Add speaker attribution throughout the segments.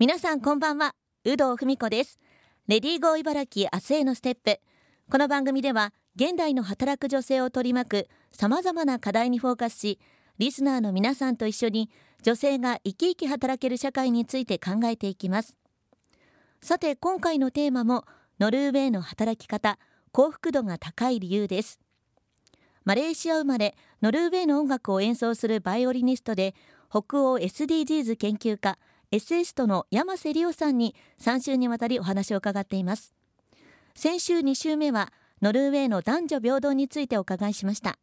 Speaker 1: 皆さんこんばんは。有働文子です。レディーゴー茨城明日へのステップ。この番組では現代の働く女性を取り巻く様々な課題にフォーカスしリスナーの皆さんと一緒に女性が生き生き働ける社会について考えていきます。さて今回のテーマもノルウェーの働き方幸福度が高い理由です。マレーシア生まれノルウェーの音楽を演奏するバイオリニストで北欧 SDGs 研究家エッセイストの山瀬理央さんに3週にわたりお話を伺っています。先週2週目はノルウェーの男女平等についてお伺いしました。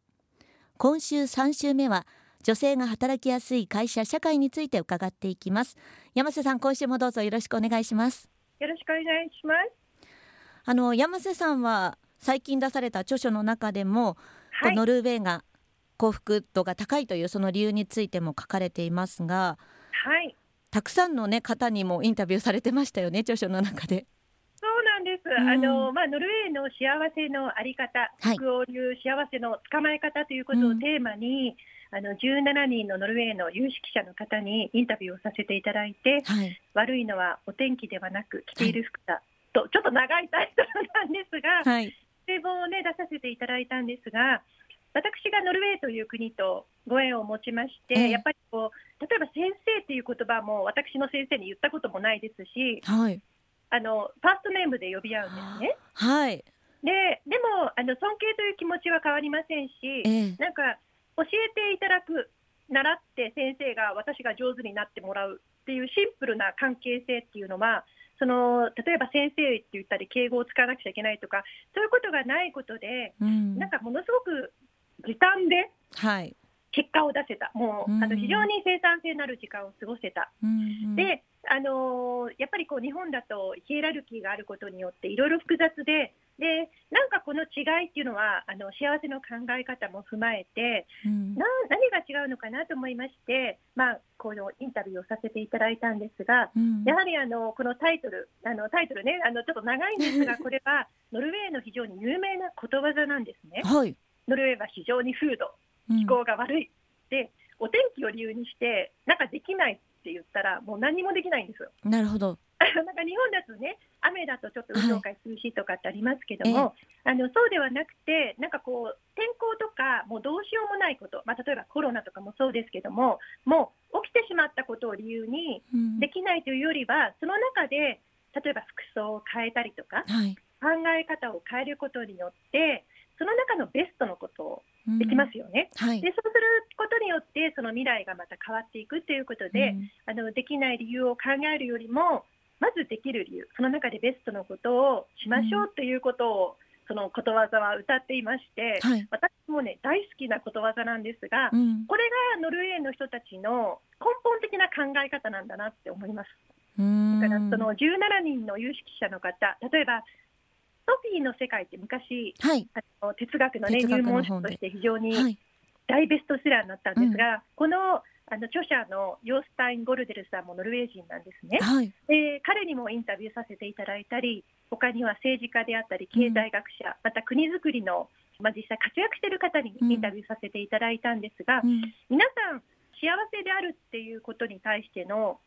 Speaker 1: 今週3週目は女性が働きやすい会社社会について伺っていきます。山瀬さん今週もどうぞよろしくお願いします。
Speaker 2: よろしくお願いします。
Speaker 1: あの山瀬さんは最近出された著書の中でも、はい、ノルウェーが幸福度が高いというその理由についても書かれていますが、
Speaker 2: はい、
Speaker 1: たくさんの、ね、方にもインタビューされてましたよね著書の中で。
Speaker 2: そうなんです、うん、あのまあ、ノルウェーの幸せのあり方、北欧流幸せの捕まえ方ということをテーマに、うん、あの17人のノルウェーの有識者の方にインタビューをさせていただいて、はい、悪いのはお天気ではなく着ている服だ、はい、とちょっと長いタイトルなんですが、はい、堤防を、ね、出させていただいたんですが私がノルウェーという国とご縁を持ちまして、えー、やっぱりこう例えば先生っていう言葉も私の先生に言ったこともないですし、はい、あのファーストネームで呼び合うんですね。
Speaker 1: はい、
Speaker 2: ででもあの尊敬という気持ちは変わりませんし、えー、なんか教えていただく習って先生が私が上手になってもらうっていうシンプルな関係性っていうのはその例えば先生って言ったり敬語を使わなくちゃいけないとかそういうことがないことで、うん、なんかものすごく時短で結果を出せた、もう、あの非常に生産性のある時間を過ごせた。であのやっぱりこう日本だとヒエラルキーがあることによっていろいろ複雑ででなんかこの違いっていうのはあの幸せの考え方も踏まえて、うん、な何が違うのかなと思いまして、まあ、このインタビューをさせていただいたんですが、うん、やはりあのこのタイトルあのタイトルねあのちょっと長いんですが これはノルウェーの非常に有名なことわざなんですね。
Speaker 1: はい。
Speaker 2: ノルウェーは非常に風土、気候が悪い、うん、でお天気を理由にしてなんかできないって言ったらもう何もできないんですよ。
Speaker 1: なるほど。
Speaker 2: なんか日本だとね雨だとちょっと運動会涼しいとかってありますけども、はい、あのそうではなくてなんかこう天候とかもうどうしようもないこと、まあ、例えばコロナとかもそうですけどももう起きてしまったことを理由にできないというよりは、うん、その中で例えば服装を変えたりとか、はい、考え方を変えることによってその中のベストのことをできますよね。うんはい、でそうすることによってその未来がまた変わっていくということで、うん、あのできない理由を考えるよりもまずできる理由その中でベストのことをしましょうということを、そのことわざは歌っていまして、はい、私もね大好きなことわざなんですが、うん、これがノルウェーの人たちの根本的な考え方なんだなって思います。だからその17人の有識者の方例えばソフィーの世界って昔、はい、あの哲学の,、ね、入門書として非常に大ベストセラーになったんですが、はい、このあの著者のヨースタイン・ゴルデルさんもノルウェー人なんですね、はい、で彼にもインタビューさせていただいたり他には政治家であったり経済学者、うん、また国づくりの、まあ、実際活躍している方にインタビューさせていただいたんですが、うん、皆さん幸せであるっていうことに対しての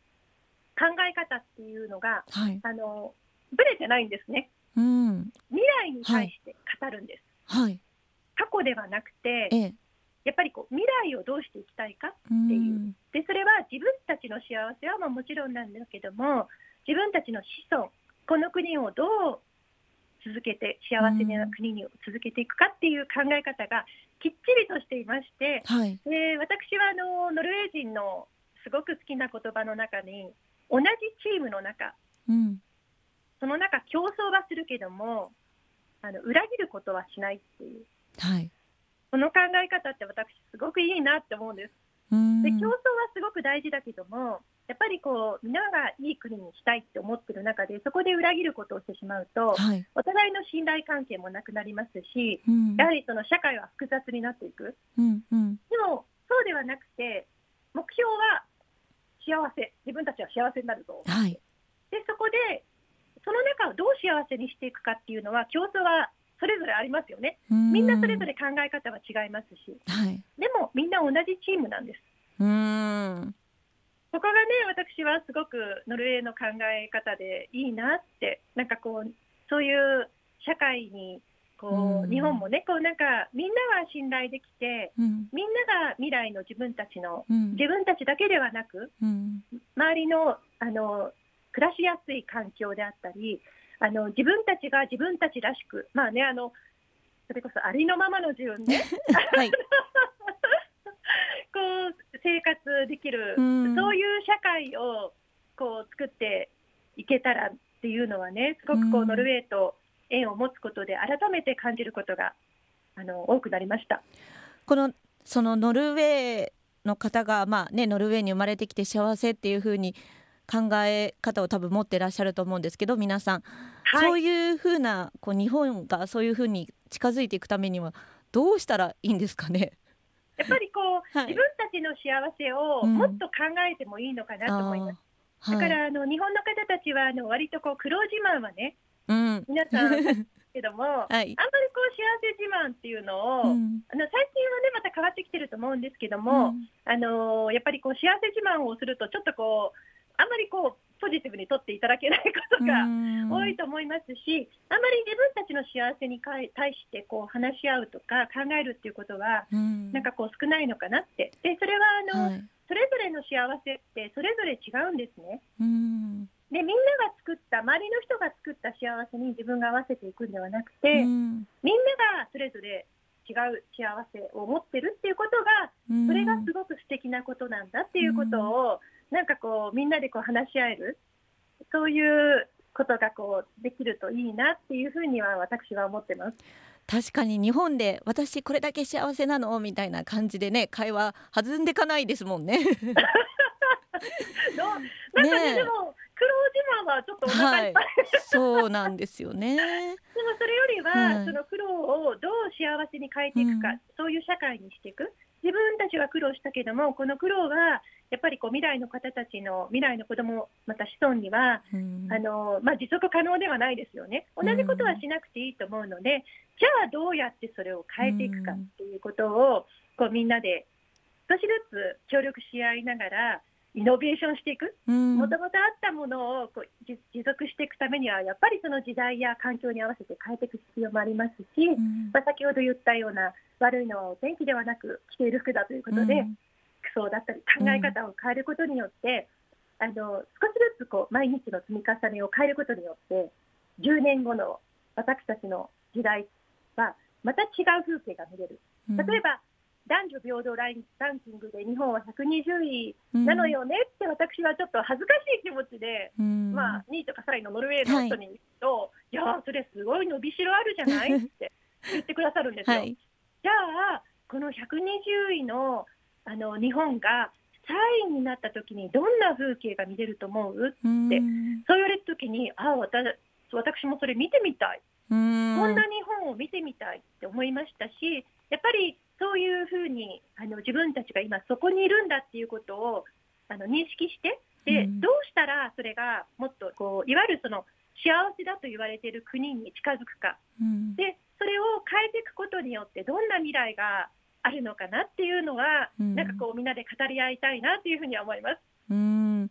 Speaker 2: 考え方っていうのが、はい、あのぶれてないんですね。うん、未来に対して語るんです。
Speaker 1: はい、
Speaker 2: 過去ではなくて、ええ、やっぱりこう未来をどうしていきたいかっていう。でそれは自分たちの幸せはもちろんなんだけども自分たちの子孫この国をどう続けて幸せな国に続けていくかっていう考え方がきっちりとしていまして、はい、で私はあのノルウェー人のすごく好きな言葉の中に同じチームの中、うん、その中競争はするけどもあの裏切ることはしないっていう、
Speaker 1: はい、
Speaker 2: この考え方って私すごくいいなって思うんです。で競争はすごく大事だけどもやっぱりこうみんながいい国にしたいって思ってる中でそこで裏切ることをしてしまうと、はい、お互いの信頼関係もなくなりますし、うん、やはりその社会は複雑になっていく、
Speaker 1: うんうん、
Speaker 2: でもそうではなくて目標は幸せ。自分たちは幸せになるぞ、
Speaker 1: はい、
Speaker 2: をどう幸せにしていくかっていうのは競争はそれぞれありますよね。みんなそれぞれ考え方は違いますし、
Speaker 1: はい、
Speaker 2: でもみんな同じチームなんです。
Speaker 1: うん。
Speaker 2: ここがね私はすごくノルウェーの考え方でいいなってなんかこうそういう社会にこう、うん、日本もねこうなんかみんなが信頼できて、うん、みんなが未来の自分たちの、うん、自分たちだけではなく、周りのあの暮らしやすい環境であったりあの自分たちが自分たちらしくまあねあのそれこそありのままの自分ね、はい、こう生活できる、そういう社会をこう作っていけたらっていうのはねすごくこうノルウェーと縁を持つことで改めて感じることがあの多くなりました。
Speaker 1: このそのノルウェーの方が、まあね、ノルウェーに生まれてきて幸せっていうふうに考え方を多分持ってらっしゃると思うんですけど皆さん、はい、そういうふうなこう日本がそういうふうに近づいていくためにはどうしたらいいんですかね？
Speaker 2: やっぱりこう、はい、自分たちの幸せをもっと考えてもいいのかなと思います。うん、だからあの日本の方たちはあの割とこう苦労自慢はねうん、皆さんけども、はい、あんまりこう幸せ自慢っていうのを、うん、あの最近はねまた変わってきてると思うんですけども、うん、あのやっぱりこう幸せ自慢をするとちょっとこうあんまりこうポジティブに取っていただけないことが多いと思いますし、あんまり自分たちの幸せに対してこう話し合うとか考えるっていうことは、なんかこう少ないのかなって。でそれはあの、はい、それぞれの幸せってそれぞれ違うんですね。でみんなが作った周りの人が作った幸せに自分が合わせていくんではなくて、うん、みんながそれぞれ違う幸せを持ってるっていうことが、それがすごく素敵なことなんだっていうことを、うん、なんかこうみんなでこう話し合えるそういうことがこうできるといいなっていうふうには私は思ってます。
Speaker 1: 確かに日本で私これだけ幸せなのみたいな感じでね会話弾んでかないですもんね。
Speaker 2: なんかね、ね、でも苦労自慢はちょっとお腹いっぱい、はい、
Speaker 1: そうなんですよね。で
Speaker 2: もそれよりは、はい、その苦労をどう幸せに変えていくか、うん、そういう社会にしていく。自分たちは苦労したけども、この苦労がやっぱりこう未来の方たちの未来の子供また子孫には、うん、あのまあ、持続可能ではないですよね。同じことはしなくていいと思うので、うん、じゃあどうやってそれを変えていくかっていうことを、こうみんなで少しずつ協力し合いながらイノベーションしていく、もともとあったものをこう持続していくためには、やっぱりその時代や環境に合わせて変えていく必要もありますし、うん、まあ、先ほど言ったような、悪いのはお天気ではなく、着ている服だということで、うん、服装だったり考え方を変えることによって、あの少しずつこう毎日の積み重ねを変えることによって、10年後の私たちの時代は、また違う風景が見れる。例えば、男女平等ランキングで日本は120位なのよねって私はちょっと恥ずかしい気持ちで、うん、まあ、2位とか3位のノルウェーの人に言うと、はい、いやそれすごい伸びしろあるじゃないって言ってくださるんですよ。はい、じゃあこの120位のあの日本が3位になった時にどんな風景が見れると思う？って、うん、そう言われた時にあ私私もそれ見てみたい、うん、こんな日本を見てみたいって思いましたしやっぱりそういうふうにあの自分たちが今そこにいるんだっていうことをあの認識してで、うん、どうしたらそれがもっとこういわゆるその幸せだと言われている国に近づくか、うん、でそれを変えていくことによってどんな未来があるのかなっていうのは、うん、なんかこうみんなで語り合いたいなというふうには思います。
Speaker 1: うん。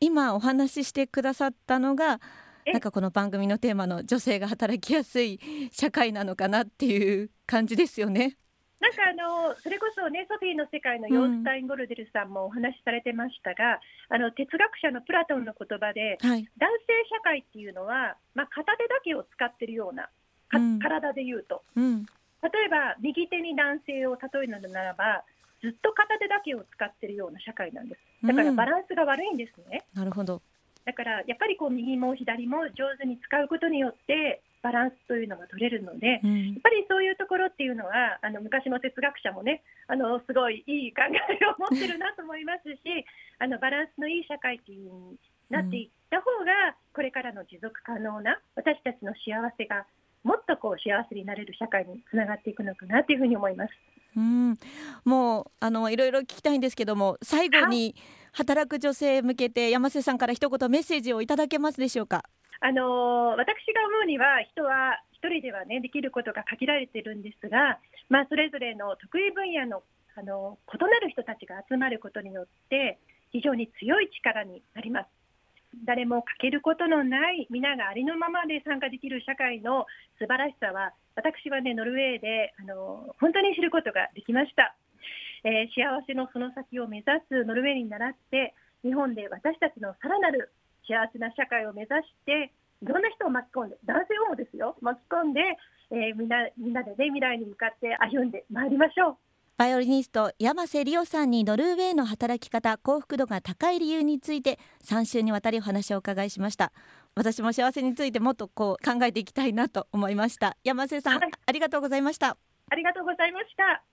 Speaker 1: 今お話ししてくださったのがなんかこの番組のテーマの女性が働きやすい社会なのかなっていう感じですよね。
Speaker 2: なんかあのそれこそねソフィーの世界のヨースタイン・ゴルデルさんもお話しされてましたが、うん、あの哲学者のプラトンの言葉で、はい、男性社会っていうのは、まあ、片手だけを使ってるような、うん、体で言うと、うん、例えば右手に男性を例えるのならばずっと片手だけを使ってるような社会なんです。だからバランスが悪いんですね。
Speaker 1: なるほど。
Speaker 2: だからやっぱりこう右も左も上手に使うことによってバランスというのが取れるので、うん、やっぱりそういうところっていうのはあの昔の哲学者もねあのすごいいい考えを持ってるなと思いますし あのバランスのいい社会っていうになっていった方が、これからの持続可能な私たちの幸せがもっとこう幸せになれる社会につながっていくのかなというふうに思います。
Speaker 1: うんもうあのいろいろ聞きたいんですけども最後に働く女性向けて山瀬さんから一言メッセージをいただけますでしょうか？
Speaker 2: あの私が思うには人は1人では、ね、できることが限られているんですが、まあ、それぞれの得意分野のあの異なる人たちが集まることによって非常に強い力になります。誰も欠けることのない皆がありのままで参加できる社会の素晴らしさは私はねノルウェーであの本当に知ることができました、えー、幸せのその先を目指すノルウェーに倣って日本で私たちのさらなる幸せな社会を目指していろんな人を巻き込んで男性もですよ巻き込んで、えー、みんなみんなでね未来に向かって歩んでまいりましょう。
Speaker 1: バイオリニスト山瀬理央さんにノルウェーの働き方幸福度が高い理由について3週にわたりお話をお伺いしました。私も幸せについてもっとこう考えていきたいなと思いました。山瀬さん、はい、ありがとうございました。
Speaker 2: ありがとうございました